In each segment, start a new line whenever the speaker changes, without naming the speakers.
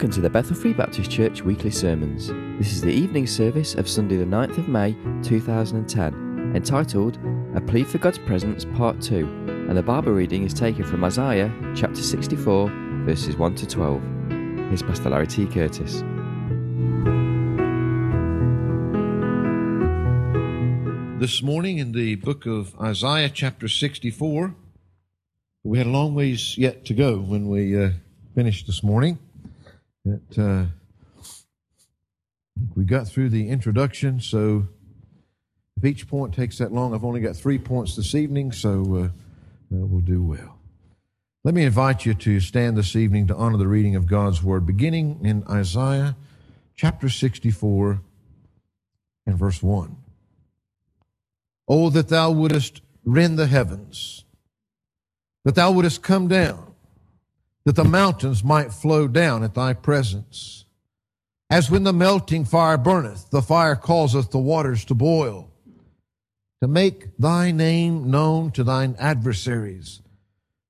Welcome to the Bethel Free Baptist Church weekly sermons. This is the evening service of Sunday, the 9th of May 2010, entitled A Plea for God's Presence, Part 2, and the Bible reading is taken from Isaiah chapter 64, verses 1 to 12. Here's Pastor Larry T. Curtis.
This morning in the book of Isaiah, chapter 64, we had a long ways yet to go when we uh, finished this morning. That uh, we got through the introduction, so if each point takes that long, I've only got three points this evening, so uh, we'll do well. Let me invite you to stand this evening to honor the reading of God's Word, beginning in Isaiah chapter 64 and verse 1. Oh, that thou wouldest rend the heavens, that thou wouldest come down that the mountains might flow down at thy presence. As when the melting fire burneth, the fire causeth the waters to boil, to make thy name known to thine adversaries,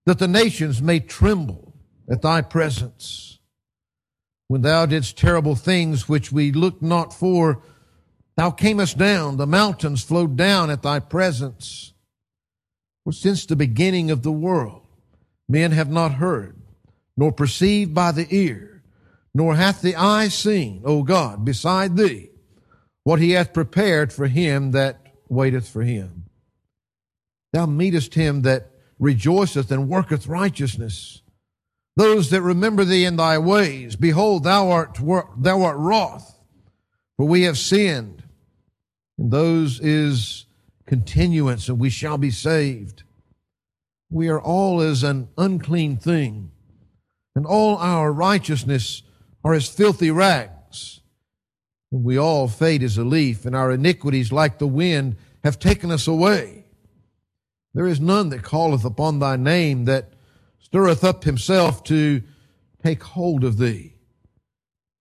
that the nations may tremble at thy presence. When thou didst terrible things which we looked not for, thou camest down, the mountains flowed down at thy presence. For since the beginning of the world, men have not heard, nor perceived by the ear, nor hath the eye seen, O God, beside thee, what he hath prepared for him that waiteth for him. Thou meetest him that rejoiceth and worketh righteousness. Those that remember thee in thy ways, behold, thou art, thou art wroth, for we have sinned. And those is continuance, and we shall be saved. We are all as an unclean thing and all our righteousness are as filthy rags. And we all fade as a leaf, and our iniquities, like the wind, have taken us away. There is none that calleth upon thy name that stirreth up himself to take hold of thee.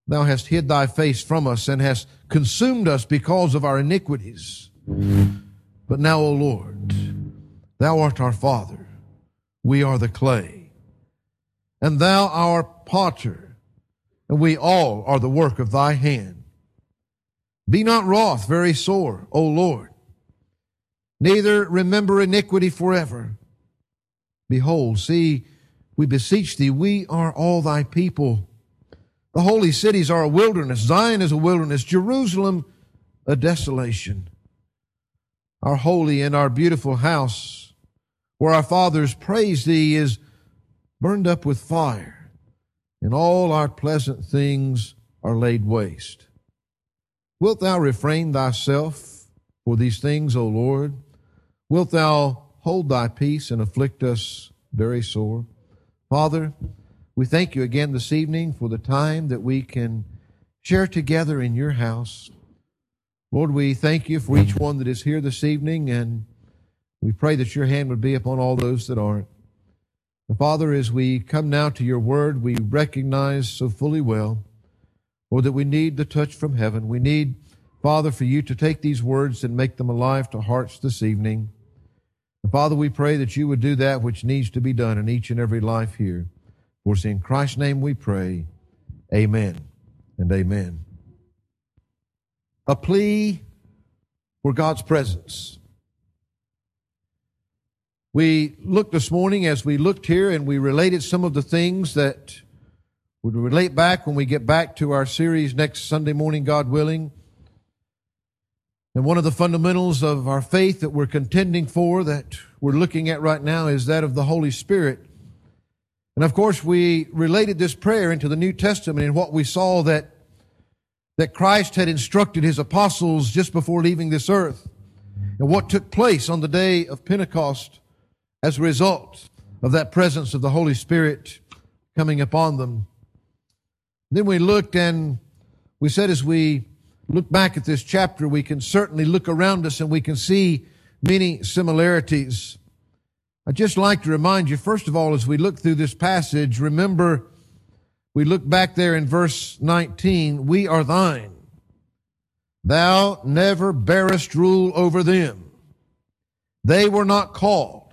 Thou hast hid thy face from us and hast consumed us because of our iniquities. But now, O Lord, thou art our Father. We are the clay and thou our potter, and we all are the work of thy hand. Be not wroth very sore, O Lord, neither remember iniquity forever. Behold, see, we beseech thee, we are all thy people. The holy cities are a wilderness, Zion is a wilderness, Jerusalem a desolation. Our holy and our beautiful house, where our fathers praise thee, is burned up with fire, and all our pleasant things are laid waste. Wilt thou refrain thyself for these things, O Lord? Wilt thou hold thy peace and afflict us very sore? Father, we thank you again this evening for the time that we can share together in your house. Lord, we thank you for each one that is here this evening, and we pray that your hand would be upon all those that aren't. Father, as we come now to your word, we recognize so fully well, Lord, that we need the touch from heaven. We need, Father, for you to take these words and make them alive to hearts this evening. And Father, we pray that you would do that which needs to be done in each and every life here. For it's in Christ's name we pray. Amen and amen. A plea for God's presence. We looked this morning as we looked here and we related some of the things that would relate back when we get back to our series next Sunday morning, God willing. And one of the fundamentals of our faith that we're contending for, that we're looking at right now, is that of the Holy Spirit. And of course, we related this prayer into the New Testament and what we saw that, that Christ had instructed his apostles just before leaving this earth and what took place on the day of Pentecost as a result of that presence of the Holy Spirit coming upon them. Then we looked and we said as we look back at this chapter, we can certainly look around us and we can see many similarities. I'd just like to remind you, first of all, as we look through this passage, remember we look back there in verse 19, we are thine. Thou never bearest rule over them. They were not called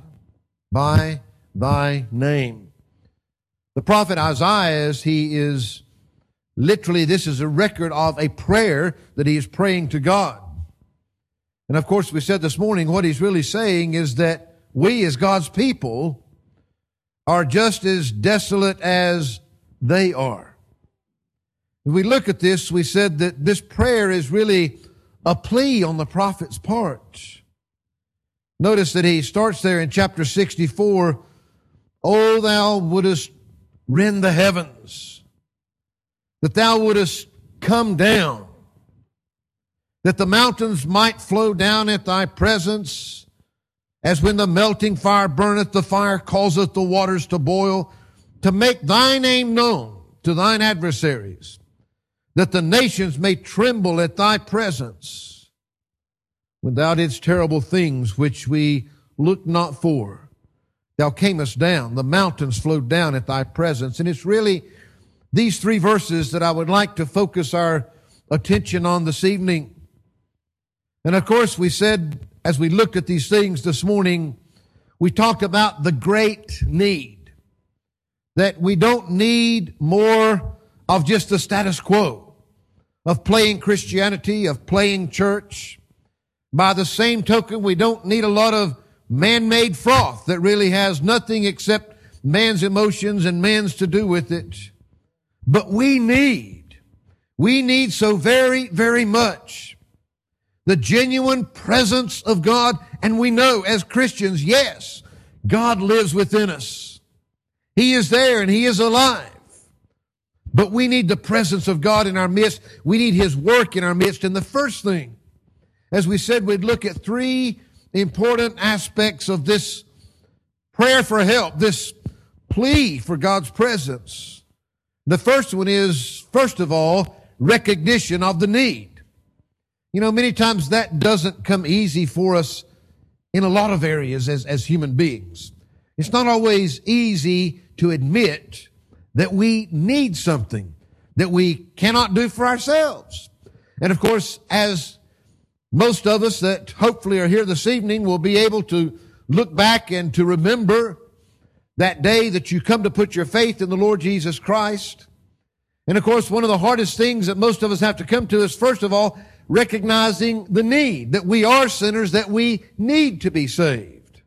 by thy name. The prophet Isaiah, he is Literally, this is a record of a prayer that he is praying to God. And of course, we said this morning, what he's really saying is that we as God's people are just as desolate as they are. If we look at this, we said that this prayer is really a plea on the prophet's part. Notice that he starts there in chapter 64, Oh, thou wouldest rend the heavens, that thou wouldest come down, that the mountains might flow down at thy presence, as when the melting fire burneth, the fire causeth the waters to boil, to make thy name known to thine adversaries, that the nations may tremble at thy presence. When thou didst terrible things which we looked not for, thou camest down, the mountains flowed down at thy presence. And it's really these three verses that I would like to focus our attention on this evening. And of course, we said as we looked at these things this morning, we talked about the great need. That we don't need more of just the status quo of playing Christianity, of playing church. By the same token, we don't need a lot of man-made froth that really has nothing except man's emotions and man's to do with it. But we need, we need so very, very much the genuine presence of God. And we know as Christians, yes, God lives within us. He is there and He is alive. But we need the presence of God in our midst. We need His work in our midst. And the first thing, as we said, we'd look at three important aspects of this prayer for help, this plea for God's presence. The first one is, first of all, recognition of the need. You know, many times that doesn't come easy for us in a lot of areas as, as human beings. It's not always easy to admit that we need something that we cannot do for ourselves. And of course, as most of us that hopefully are here this evening will be able to look back and to remember that day that you come to put your faith in the Lord Jesus Christ. And of course, one of the hardest things that most of us have to come to is first of all, recognizing the need, that we are sinners, that we need to be saved.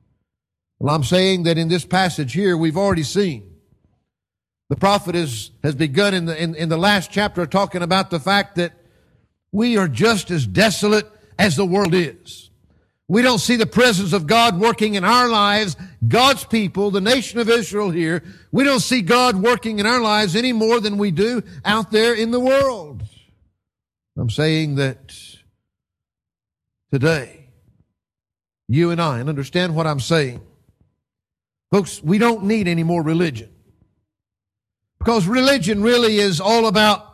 Well, I'm saying that in this passage here, we've already seen. The prophet is, has begun in the, in, in the last chapter talking about the fact that we are just as desolate as the world is. We don't see the presence of God working in our lives, God's people, the nation of Israel here. We don't see God working in our lives any more than we do out there in the world. I'm saying that today, you and I, and understand what I'm saying, folks, we don't need any more religion. Because religion really is all about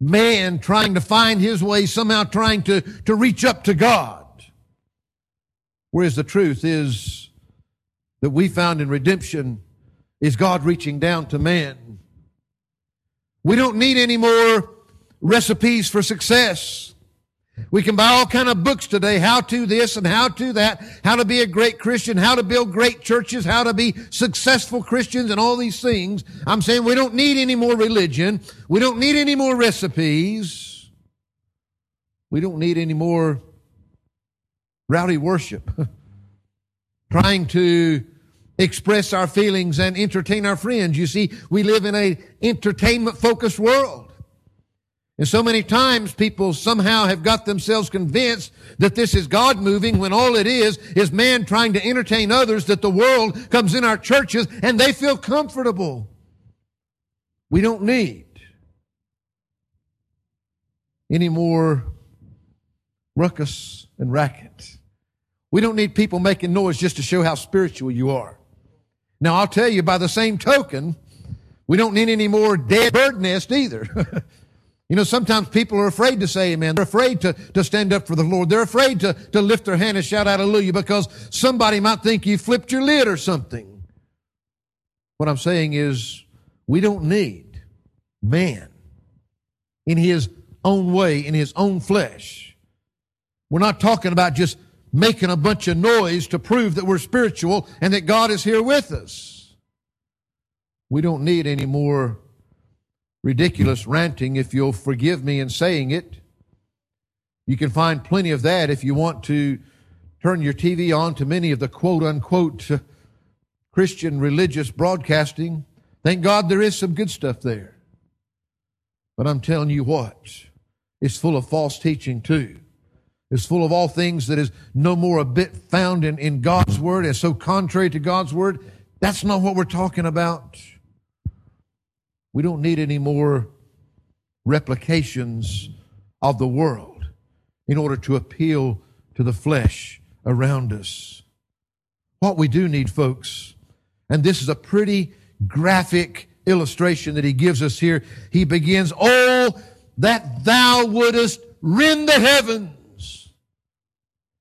man trying to find his way, somehow trying to, to reach up to God. Whereas the truth is that we found in redemption is God reaching down to man. We don't need any more recipes for success. We can buy all kind of books today, how to this and how to that, how to be a great Christian, how to build great churches, how to be successful Christians and all these things. I'm saying we don't need any more religion. We don't need any more recipes. We don't need any more rowdy worship. Trying to express our feelings and entertain our friends. You see, we live in a entertainment focused world. And so many times people somehow have got themselves convinced that this is God moving when all it is is man trying to entertain others that the world comes in our churches and they feel comfortable. We don't need any more ruckus and racket. We don't need people making noise just to show how spiritual you are. Now I'll tell you by the same token, we don't need any more dead bird nest either. You know, sometimes people are afraid to say amen. They're afraid to, to stand up for the Lord. They're afraid to, to lift their hand and shout hallelujah because somebody might think you flipped your lid or something. What I'm saying is we don't need man in his own way, in his own flesh. We're not talking about just making a bunch of noise to prove that we're spiritual and that God is here with us. We don't need any more ridiculous ranting, if you'll forgive me in saying it. You can find plenty of that if you want to turn your TV on to many of the quote unquote uh, Christian religious broadcasting. Thank God there is some good stuff there. But I'm telling you what, it's full of false teaching too. It's full of all things that is no more a bit found in, in God's Word, and so contrary to God's Word. That's not what we're talking about. We don't need any more replications of the world in order to appeal to the flesh around us. What we do need, folks, and this is a pretty graphic illustration that he gives us here. He begins, Oh, that thou wouldest rend the heavens.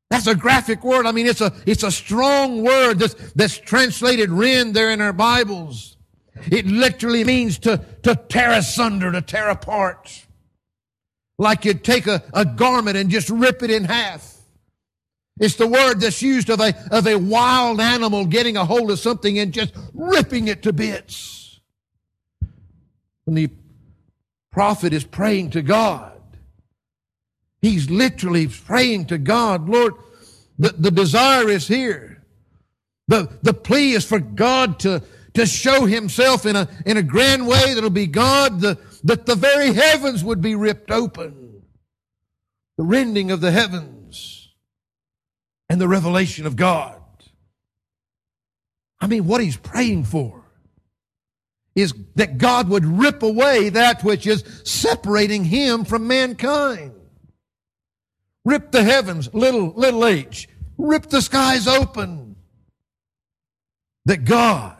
That's a graphic word. I mean, it's a, it's a strong word that's, that's translated rend there in our Bibles. It literally means to, to tear asunder, to tear apart. Like you'd take a, a garment and just rip it in half. It's the word that's used of a, of a wild animal getting a hold of something and just ripping it to bits. When the prophet is praying to God, he's literally praying to God, Lord, the, the desire is here. The, the plea is for God to, to show himself in a, in a grand way that'll be God, the, that the very heavens would be ripped open. The rending of the heavens and the revelation of God. I mean, what he's praying for is that God would rip away that which is separating him from mankind. Rip the heavens, little, little h. Rip the skies open. That God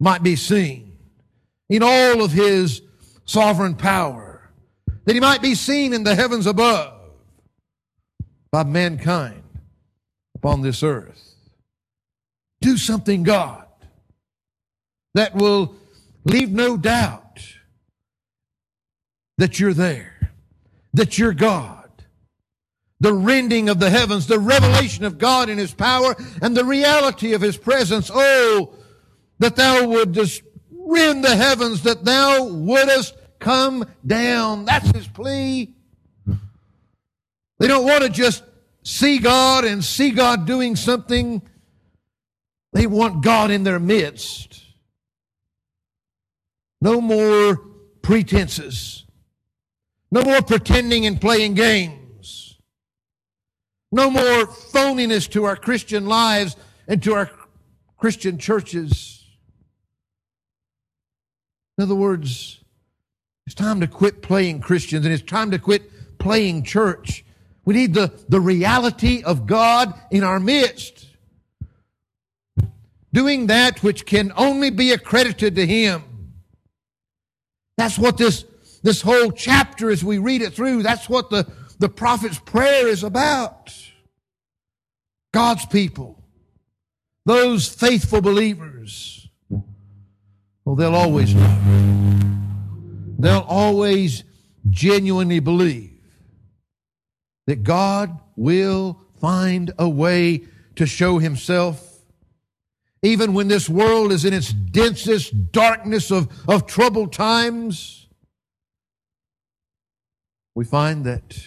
might be seen in all of his sovereign power. That he might be seen in the heavens above by mankind upon this earth. Do something, God, that will leave no doubt that you're there, that you're God. The rending of the heavens, the revelation of God in His power, and the reality of His presence. Oh, that thou wouldst rend the heavens, that thou wouldst come down. That's His plea. They don't want to just see God and see God doing something. They want God in their midst. No more pretenses. No more pretending and playing games. No more phoniness to our Christian lives and to our Christian churches. In other words, it's time to quit playing Christians and it's time to quit playing church we need the, the reality of God in our midst. Doing that which can only be accredited to Him. That's what this, this whole chapter, as we read it through, that's what the, the prophet's prayer is about. God's people, those faithful believers, well, they'll always love. They'll always genuinely believe that God will find a way to show himself. Even when this world is in its densest darkness of, of troubled times, we find that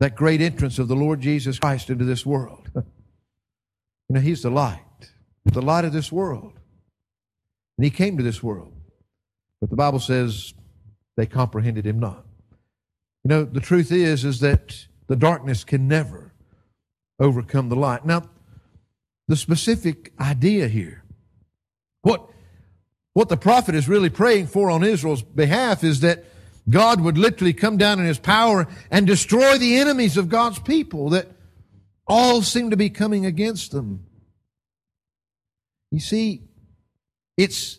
that great entrance of the Lord Jesus Christ into this world. you know, He's the light, the light of this world. And He came to this world. But the Bible says they comprehended Him not. You know, the truth is, is that the darkness can never overcome the light. Now, the specific idea here, what, what the prophet is really praying for on Israel's behalf is that God would literally come down in his power and destroy the enemies of God's people that all seem to be coming against them. You see, it's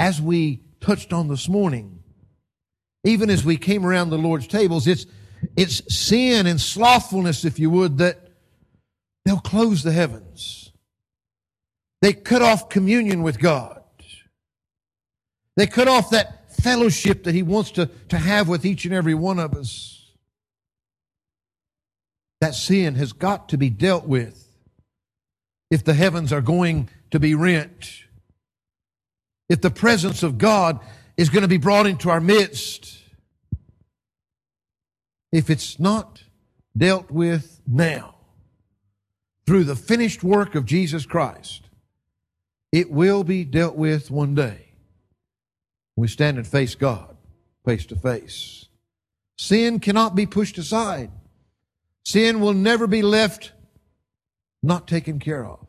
as we touched on this morning, even as we came around the Lord's tables, it's, it's sin and slothfulness, if you would, that they'll close the heavens. They cut off communion with God. They cut off that fellowship that He wants to, to have with each and every one of us. That sin has got to be dealt with if the heavens are going to be rent. If the presence of God is going to be brought into our midst, if it's not dealt with now through the finished work of Jesus Christ, it will be dealt with one day. We stand and face God face to face. Sin cannot be pushed aside. Sin will never be left not taken care of.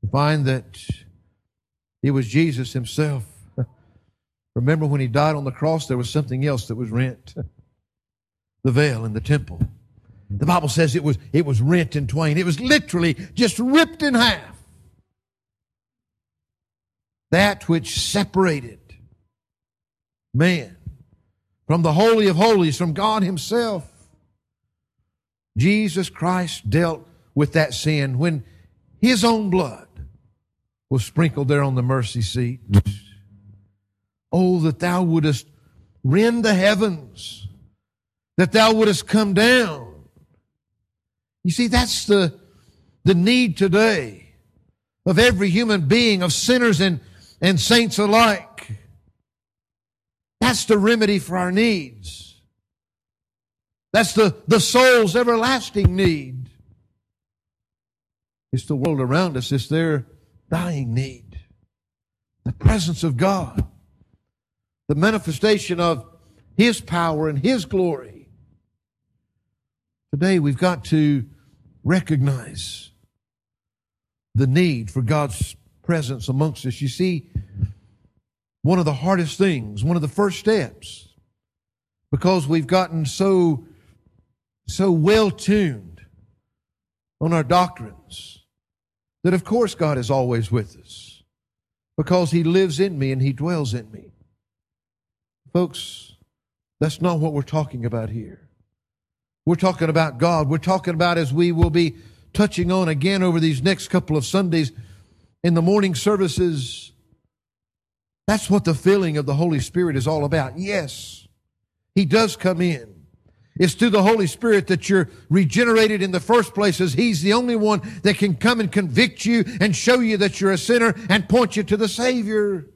We find that it was Jesus himself. Remember when he died on the cross, there was something else that was rent. The veil in the temple. The Bible says it was, it was rent in twain. It was literally just ripped in half. That which separated man from the Holy of Holies, from God Himself. Jesus Christ dealt with that sin when His own blood was sprinkled there on the mercy seat. Oh, that thou wouldest rend the heavens, that thou wouldest come down. You see, that's the, the need today of every human being, of sinners and, and saints alike. That's the remedy for our needs. That's the, the soul's everlasting need. It's the world around us, it's their dying need. The presence of God, the manifestation of His power and His glory. Today we've got to recognize the need for God's presence amongst us. You see, one of the hardest things, one of the first steps, because we've gotten so, so well tuned on our doctrines that of course God is always with us because He lives in me and He dwells in me. Folks, that's not what we're talking about here. We're talking about God. We're talking about as we will be touching on again over these next couple of Sundays in the morning services that's what the filling of the Holy Spirit is all about. Yes, He does come in. It's through the Holy Spirit that you're regenerated in the first place, as He's the only one that can come and convict you and show you that you're a sinner and point you to the Savior.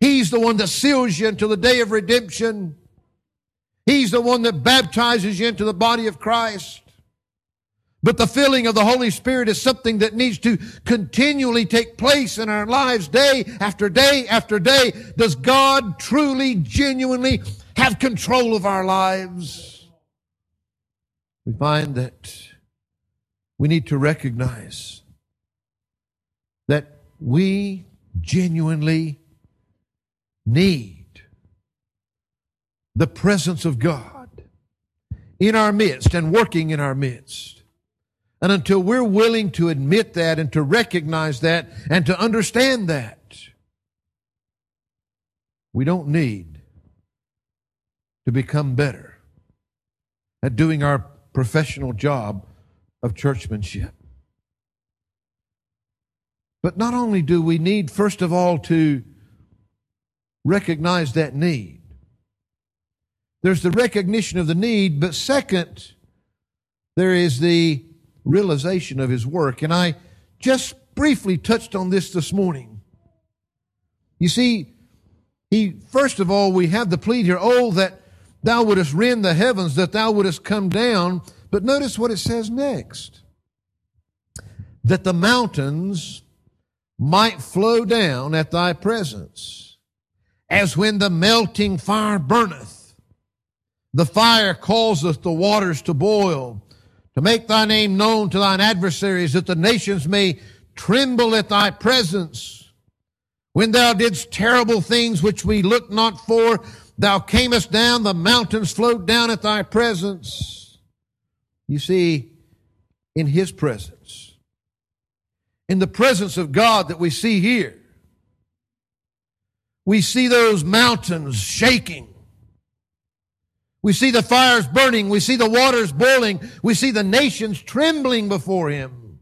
He's the one that seals you until the day of redemption. He's the one that baptizes you into the body of Christ. But the filling of the Holy Spirit is something that needs to continually take place in our lives day after day after day. Does God truly, genuinely have control of our lives? We find that we need to recognize that we genuinely need the presence of God in our midst and working in our midst. And until we're willing to admit that and to recognize that and to understand that, we don't need to become better at doing our professional job of churchmanship. But not only do we need, first of all, to recognize that need, there's the recognition of the need, but second, there is the realization of his work. And I just briefly touched on this this morning. You see, he, first of all, we have the plea here, oh, that thou wouldest rend the heavens, that thou wouldest come down. But notice what it says next. That the mountains might flow down at thy presence, as when the melting fire burneth. The fire causeth the waters to boil to make thy name known to thine adversaries, that the nations may tremble at thy presence. When thou didst terrible things which we looked not for, thou camest down, the mountains flowed down at thy presence. You see, in his presence, in the presence of God that we see here, we see those mountains shaking. We see the fires burning. We see the waters boiling. We see the nations trembling before him.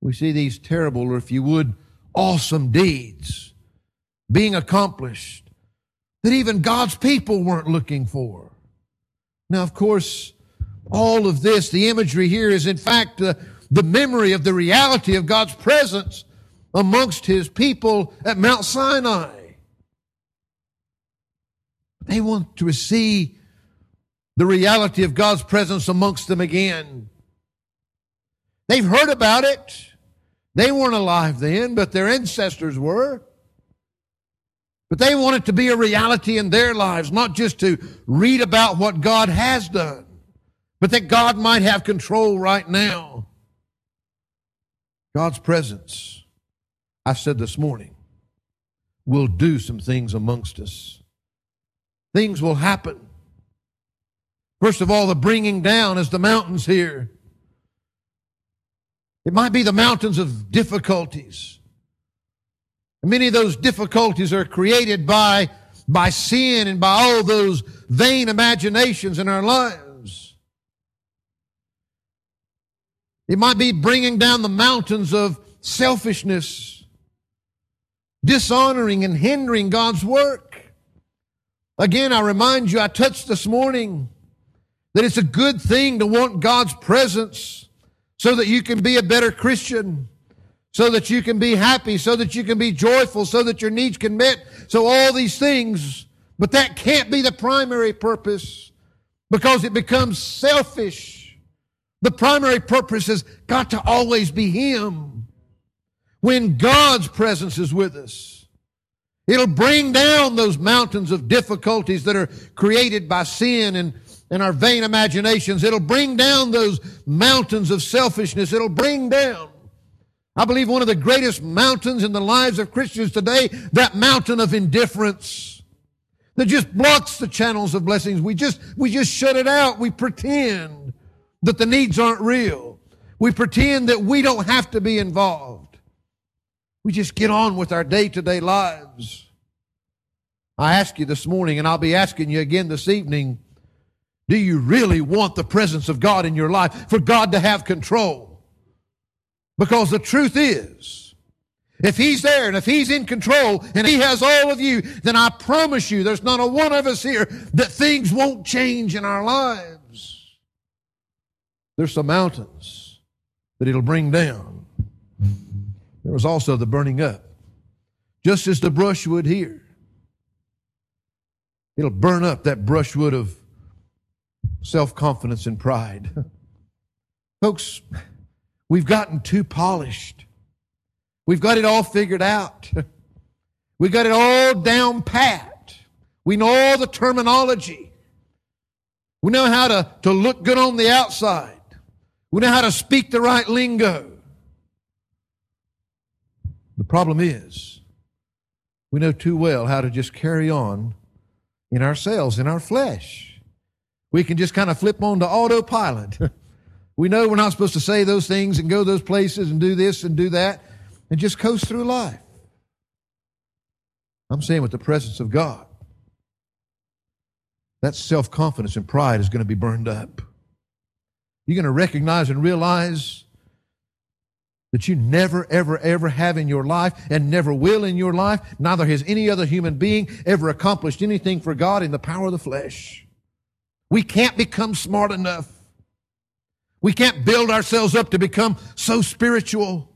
We see these terrible, or if you would, awesome deeds being accomplished that even God's people weren't looking for. Now, of course, all of this, the imagery here is in fact uh, the memory of the reality of God's presence amongst his people at Mount Sinai. They want to see the reality of God's presence amongst them again. They've heard about it. They weren't alive then, but their ancestors were. But they want it to be a reality in their lives, not just to read about what God has done, but that God might have control right now. God's presence, I said this morning, will do some things amongst us. Things will happen. First of all, the bringing down as the mountains here. It might be the mountains of difficulties. Many of those difficulties are created by, by sin and by all those vain imaginations in our lives. It might be bringing down the mountains of selfishness, dishonoring and hindering God's work. Again, I remind you, I touched this morning that it's a good thing to want God's presence so that you can be a better Christian, so that you can be happy, so that you can be joyful, so that your needs can met. So all these things, but that can't be the primary purpose because it becomes selfish. The primary purpose has got to always be Him. When God's presence is with us, it'll bring down those mountains of difficulties that are created by sin and and our vain imaginations. It'll bring down those mountains of selfishness. It'll bring down. I believe one of the greatest mountains in the lives of Christians today, that mountain of indifference that just blocks the channels of blessings. We just, we just shut it out. We pretend that the needs aren't real. We pretend that we don't have to be involved. We just get on with our day to day lives. I ask you this morning, and I'll be asking you again this evening, do you really want the presence of God in your life for God to have control? Because the truth is, if He's there and if He's in control and He has all of you, then I promise you there's not a one of us here that things won't change in our lives. There's some mountains that it'll bring down. There was also the burning up. Just as the brushwood here. It'll burn up that brushwood of self confidence and pride. Folks, we've gotten too polished. We've got it all figured out. We got it all down pat. We know all the terminology. We know how to, to look good on the outside. We know how to speak the right lingo. The problem is, we know too well how to just carry on in ourselves, in our flesh we can just kind of flip on to autopilot. we know we're not supposed to say those things and go those places and do this and do that and just coast through life. I'm saying with the presence of God, that self confidence and pride is going to be burned up. You're going to recognize and realize that you never, ever, ever have in your life and never will in your life. Neither has any other human being ever accomplished anything for God in the power of the flesh. We can't become smart enough. We can't build ourselves up to become so spiritual,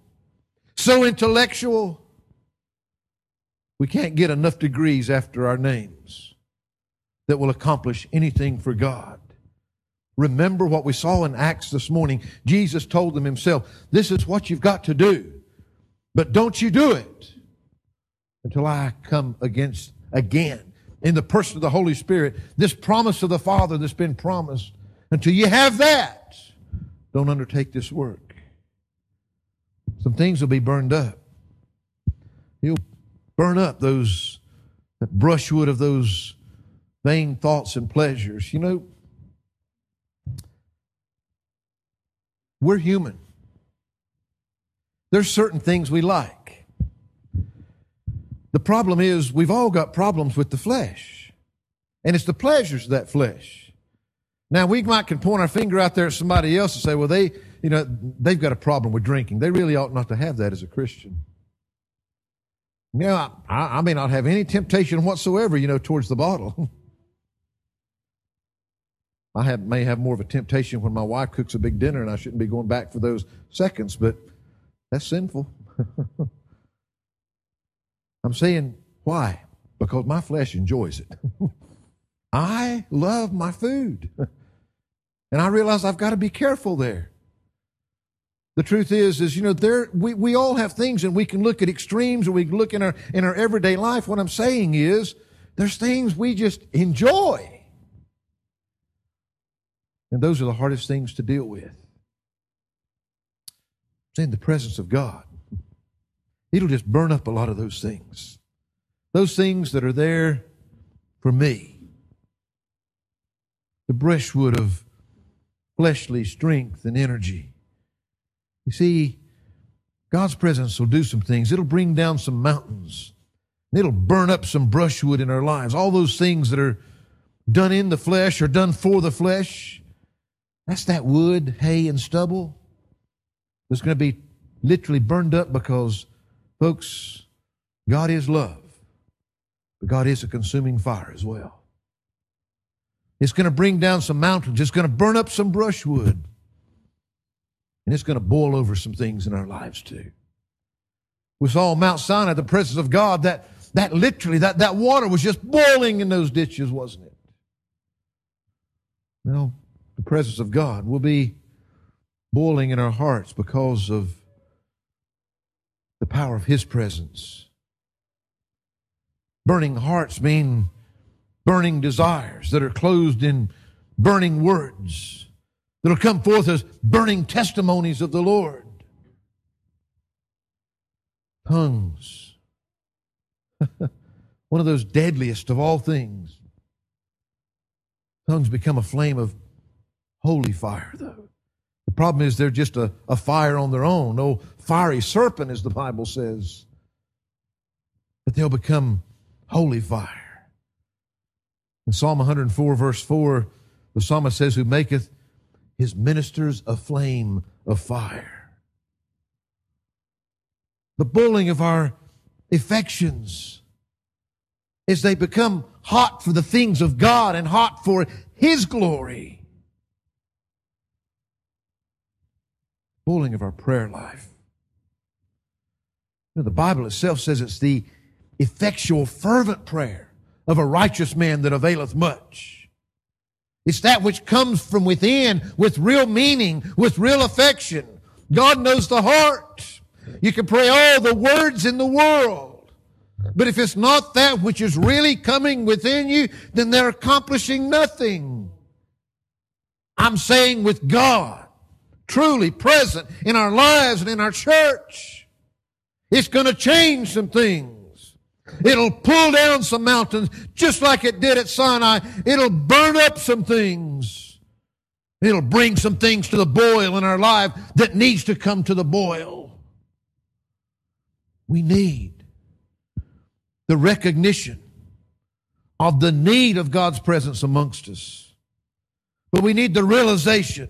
so intellectual. We can't get enough degrees after our names that will accomplish anything for God. Remember what we saw in Acts this morning. Jesus told them himself, This is what you've got to do. But don't you do it until I come against again in the person of the Holy Spirit, this promise of the Father that's been promised. Until you have that, don't undertake this work. Some things will be burned up. You'll burn up those that brushwood of those vain thoughts and pleasures. You know, we're human. There's certain things we like. The problem is we've all got problems with the flesh. And it's the pleasures of that flesh. Now we might can point our finger out there at somebody else and say, well, they, you know, they've got a problem with drinking. They really ought not to have that as a Christian. You know, I, I may not have any temptation whatsoever, you know, towards the bottle. I have, may have more of a temptation when my wife cooks a big dinner and I shouldn't be going back for those seconds, but that's sinful. I'm saying, why? Because my flesh enjoys it. I love my food. And I realize I've got to be careful there. The truth is, is you know, there we, we all have things and we can look at extremes or we can look in our in our everyday life. What I'm saying is there's things we just enjoy. And those are the hardest things to deal with. It's in the presence of God. It'll just burn up a lot of those things. Those things that are there for me. The brushwood of fleshly strength and energy you see, God's presence will do some things. It'll bring down some mountains. It'll burn up some brushwood in our lives. All those things that are done in the flesh or done for the flesh. That's that wood, hay, and stubble that's going to be literally burned up because, folks, God is love, but God is a consuming fire as well. It's going to bring down some mountains. It's going to burn up some brushwood. And it's going to boil over some things in our lives too. We saw Mount Sinai, the presence of God, that, that literally, that, that water was just boiling in those ditches, wasn't it? Well, the presence of God will be boiling in our hearts because of the power of His presence. Burning hearts mean burning desires that are closed in burning words that'll come forth as burning testimonies of the Lord. Tongues. One of those deadliest of all things. Tongues become a flame of holy fire, though. The problem is they're just a, a fire on their own. No fiery serpent, as the Bible says. But they'll become holy fire. In Psalm 104, verse 4, the psalmist says, Who maketh his ministers a flame of fire. The boiling of our affections as they become hot for the things of God and hot for His glory. Boiling of our prayer life. You know, the Bible itself says it's the effectual, fervent prayer of a righteous man that availeth much. It's that which comes from within with real meaning, with real affection. God knows the heart. You can pray all the words in the world. But if it's not that which is really coming within you, then they're accomplishing nothing. I'm saying with God, truly present in our lives and in our church, it's going to change some things. It'll pull down some mountains just like it did at Sinai. It'll burn up some things. It'll bring some things to the boil in our life that needs to come to the boil. We need the recognition of the need of God's presence amongst us. But we need the realization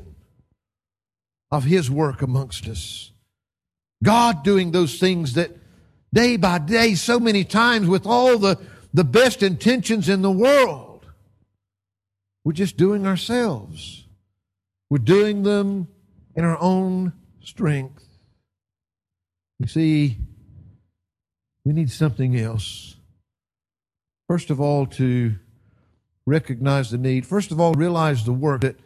of His work amongst us. God doing those things that day by day so many times with all the, the best intentions in the world. We're just doing ourselves. We're doing them in our own strength. You see, we need something else. First of all, to recognize the need. First of all, realize the work that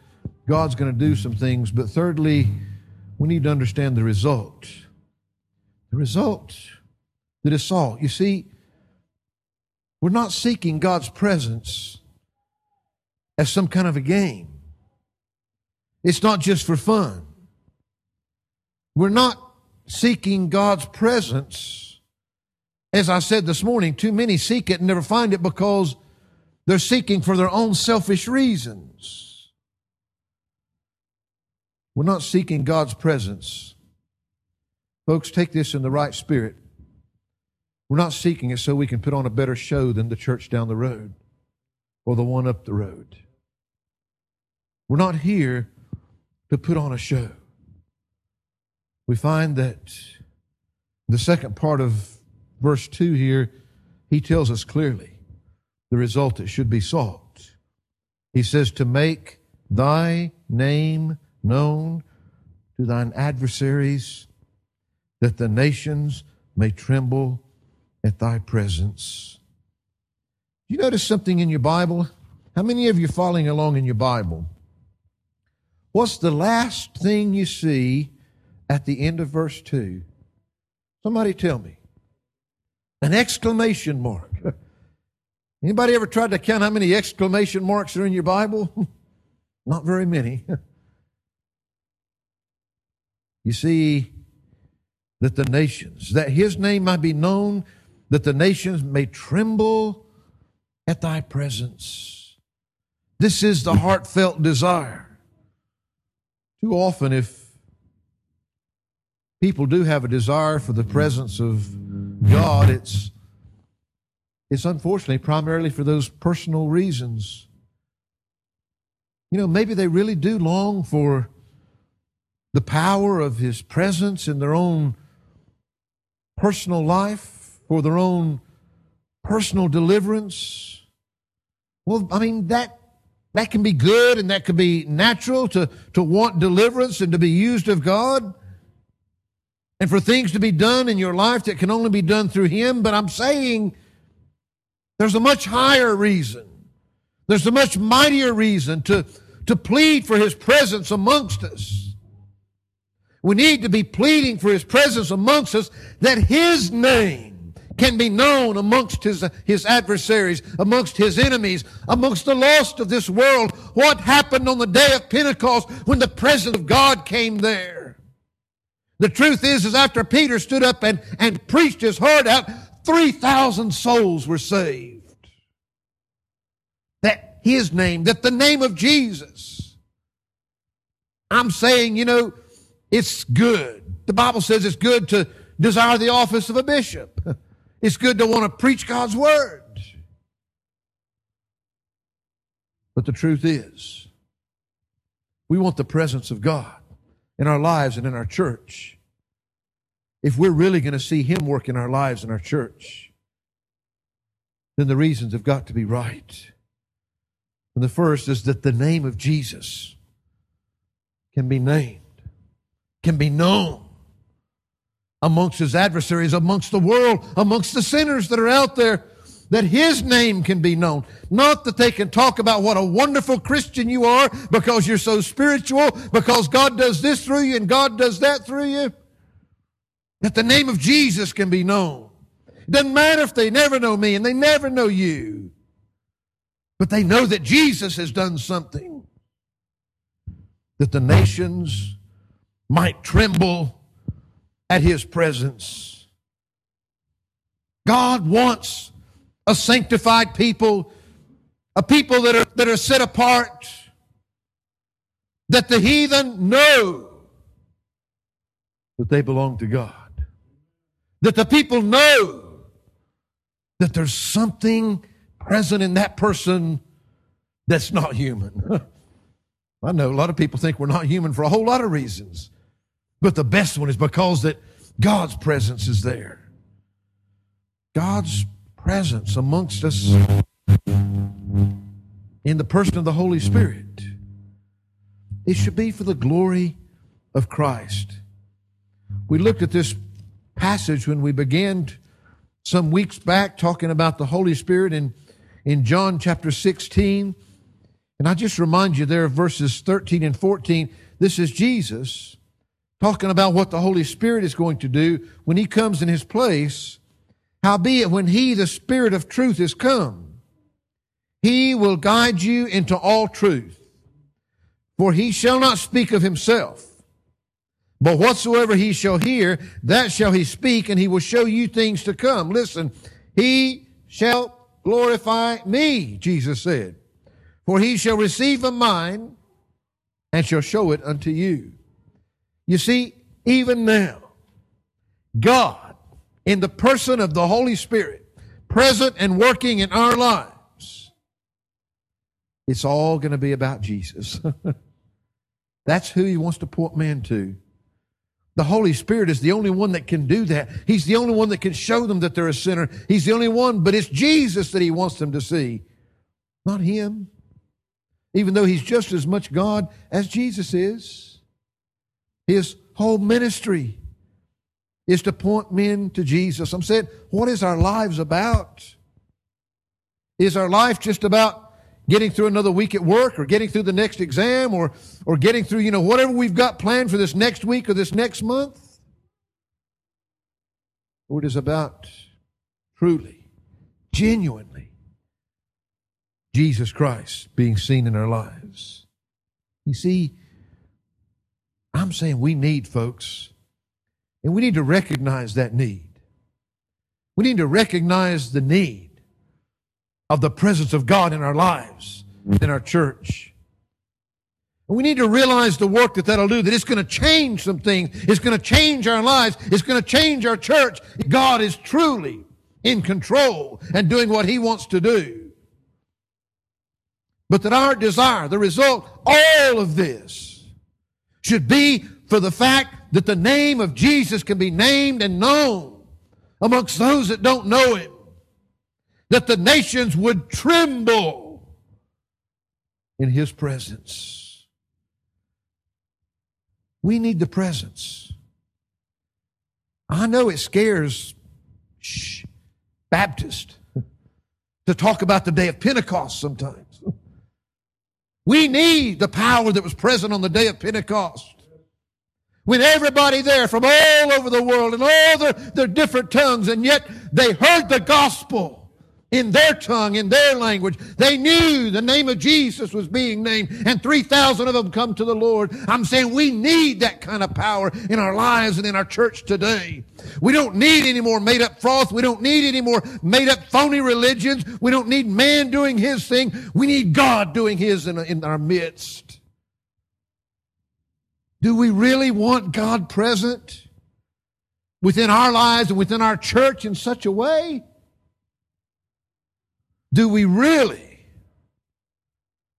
God's going to do some things. But thirdly, we need to understand the result. The result that is sought. You see, we're not seeking God's presence as some kind of a game. It's not just for fun. We're not seeking God's presence. As I said this morning, too many seek it and never find it because they're seeking for their own selfish reasons. We're not seeking God's presence. Folks, take this in the right spirit. We're not seeking it so we can put on a better show than the church down the road or the one up the road. We're not here to put on a show. We find that the second part of verse 2 here, he tells us clearly the result that should be sought. He says, To make thy name known to thine adversaries, that the nations may tremble at thy presence. You notice something in your Bible? How many of you are following along in your Bible? What's the last thing you see at the end of verse 2? Somebody tell me. An exclamation mark. Anybody ever tried to count how many exclamation marks are in your Bible? Not very many. you see, that the nations, that his name might be known, that the nations may tremble at thy presence. This is the heartfelt desire. Too often, if people do have a desire for the presence of God, it's, it's unfortunately primarily for those personal reasons. You know, maybe they really do long for the power of His presence in their own personal life, for their own personal deliverance. Well, I mean, that, that can be good and that can be natural to, to want deliverance and to be used of God and for things to be done in your life that can only be done through Him. But I'm saying there's a much higher reason. There's a much mightier reason to, to plead for His presence amongst us. We need to be pleading for His presence amongst us that His name can be known amongst His, His adversaries, amongst His enemies, amongst the lost of this world. What happened on the day of Pentecost when the presence of God came there? The truth is, is after Peter stood up and, and preached his heart out, 3,000 souls were saved. That his name, that the name of Jesus. I'm saying, you know, it's good. The Bible says it's good to desire the office of a bishop. It's good to want to preach God's word. But the truth is, we want the presence of God in our lives and in our church. If we're really going to see Him work in our lives and our church, then the reasons have got to be right. And the first is that the name of Jesus can be named, can be known amongst his adversaries, amongst the world, amongst the sinners that are out there, that his name can be known. Not that they can talk about what a wonderful Christian you are because you're so spiritual, because God does this through you and God does that through you. That the name of Jesus can be known. It doesn't matter if they never know me and they never know you. But they know that Jesus has done something that the nations might tremble at his presence. God wants a sanctified people, a people that are, that are set apart, that the heathen know that they belong to God, that the people know that there's something present in that person that's not human. I know a lot of people think we're not human for a whole lot of reasons. But the best one is because that God's presence is there. God's presence amongst us in the person of the Holy Spirit. It should be for the glory of Christ. We looked at this passage when we began some weeks back talking about the Holy Spirit in in John chapter 16. And I just remind you there of verses 13 and 14. This is Jesus talking about what the Holy Spirit is going to do when He comes in His place. Howbeit, when He, the Spirit of truth, is come, He will guide you into all truth. For He shall not speak of Himself. But whatsoever he shall hear, that shall he speak, and he will show you things to come. Listen, he shall glorify me, Jesus said. For he shall receive of mine and shall show it unto you. You see, even now, God, in the person of the Holy Spirit, present and working in our lives, it's all going to be about Jesus. That's who he wants to point men to. The Holy Spirit is the only one that can do that. He's the only one that can show them that they're a sinner. He's the only one, but it's Jesus that He wants them to see, not Him. Even though He's just as much God as Jesus is. His whole ministry is to point men to Jesus. I'm saying, what is our lives about? Is our life just about getting through another week at work or getting through the next exam or, or getting through, you know, whatever we've got planned for this next week or this next month? Or it is about truly, genuinely, Jesus Christ being seen in our lives. You see, I'm saying we need, folks, and we need to recognize that need. We need to recognize the need of the presence of God in our lives, in our church. And we need to realize the work that that'll do, that it's going to change some things. It's going to change our lives. It's going to change our church. God is truly in control and doing what He wants to do. But that our desire, the result, all of this should be for the fact that the name of Jesus can be named and known amongst those that don't know Him. That the nations would tremble in His presence. We need the presence. I know it scares shh, Baptist to talk about the day of Pentecost sometimes. We need the power that was present on the day of Pentecost. With everybody there from all over the world and all their, their different tongues, and yet they heard the gospel in their tongue, in their language. They knew the name of Jesus was being named, and 3,000 of them come to the Lord. I'm saying we need that kind of power in our lives and in our church today. We don't need any more made up froth. We don't need any more made up phony religions. We don't need man doing his thing. We need God doing his in, in our midst. Do we really want God present within our lives and within our church in such a way? Do we really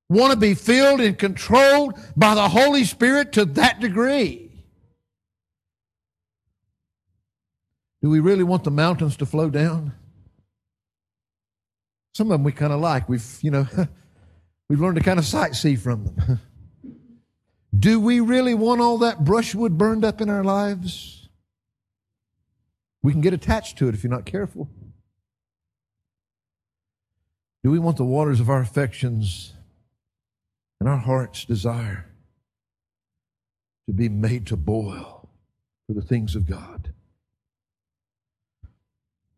want to be filled and controlled by the Holy Spirit to that degree? Do we really want the mountains to flow down? Some of them we kind of like. We've, you know, we've learned to kind of sightsee from them. Do we really want all that brushwood burned up in our lives? We can get attached to it if you're not careful. Do we want the waters of our affections and our heart's desire to be made to boil for the things of God?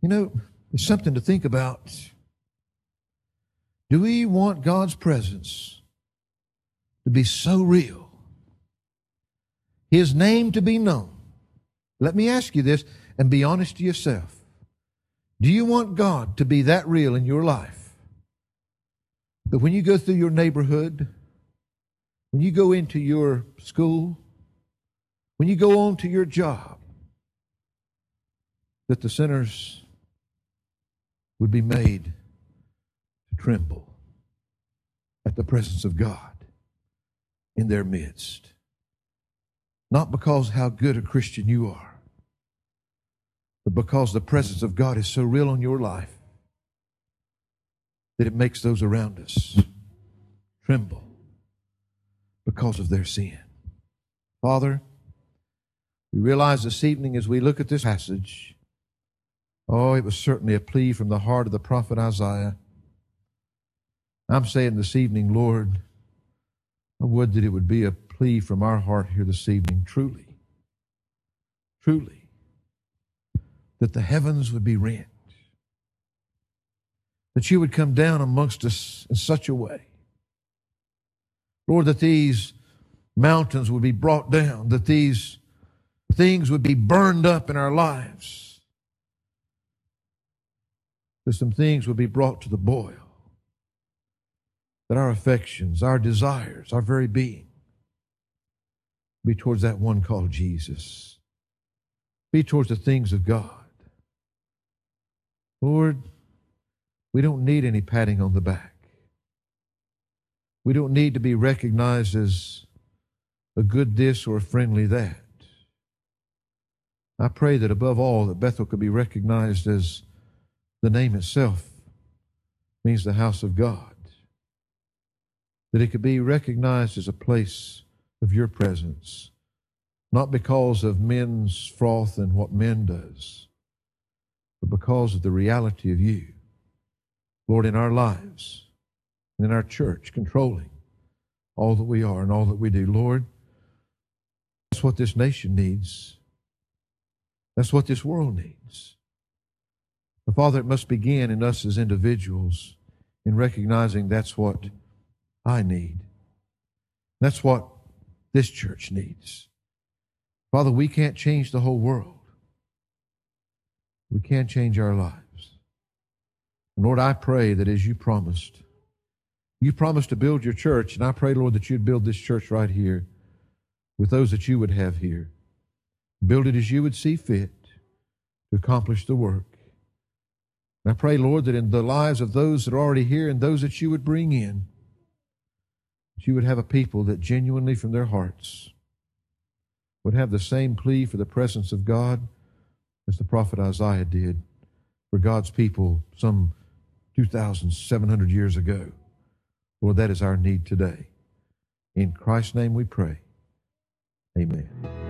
You know, it's something to think about. Do we want God's presence to be so real his name to be known. Let me ask you this and be honest to yourself. Do you want God to be that real in your life? That when you go through your neighborhood, when you go into your school, when you go on to your job, that the sinners would be made to tremble at the presence of God in their midst. Not because how good a Christian you are, but because the presence of God is so real in your life that it makes those around us tremble because of their sin. Father, we realize this evening as we look at this passage, oh, it was certainly a plea from the heart of the prophet Isaiah. I'm saying this evening, Lord, I would that it would be a plea from our heart here this evening truly, truly, that the heavens would be rent, that you would come down amongst us in such a way, Lord, that these mountains would be brought down, that these things would be burned up in our lives, that some things would be brought to the boil, that our affections, our desires, our very being be towards that one called Jesus. Be towards the things of God. Lord, we don't need any patting on the back. We don't need to be recognized as a good this or a friendly that. I pray that above all that Bethel could be recognized as the name itself means the house of God. That it could be recognized as a place of your presence, not because of men's froth and what men does, but because of the reality of you, Lord, in our lives and in our church, controlling all that we are and all that we do. Lord, that's what this nation needs. That's what this world needs. But Father, it must begin in us as individuals in recognizing that's what I need. That's what this church needs. Father, we can't change the whole world. We can't change our lives. Lord, I pray that as you promised, you promised to build your church, and I pray, Lord, that you'd build this church right here with those that you would have here. Build it as you would see fit to accomplish the work. And I pray, Lord, that in the lives of those that are already here and those that you would bring in, that you would have a people that genuinely from their hearts would have the same plea for the presence of God as the prophet Isaiah did for God's people some 2,700 years ago. Lord, that is our need today. In Christ's name we pray. Amen.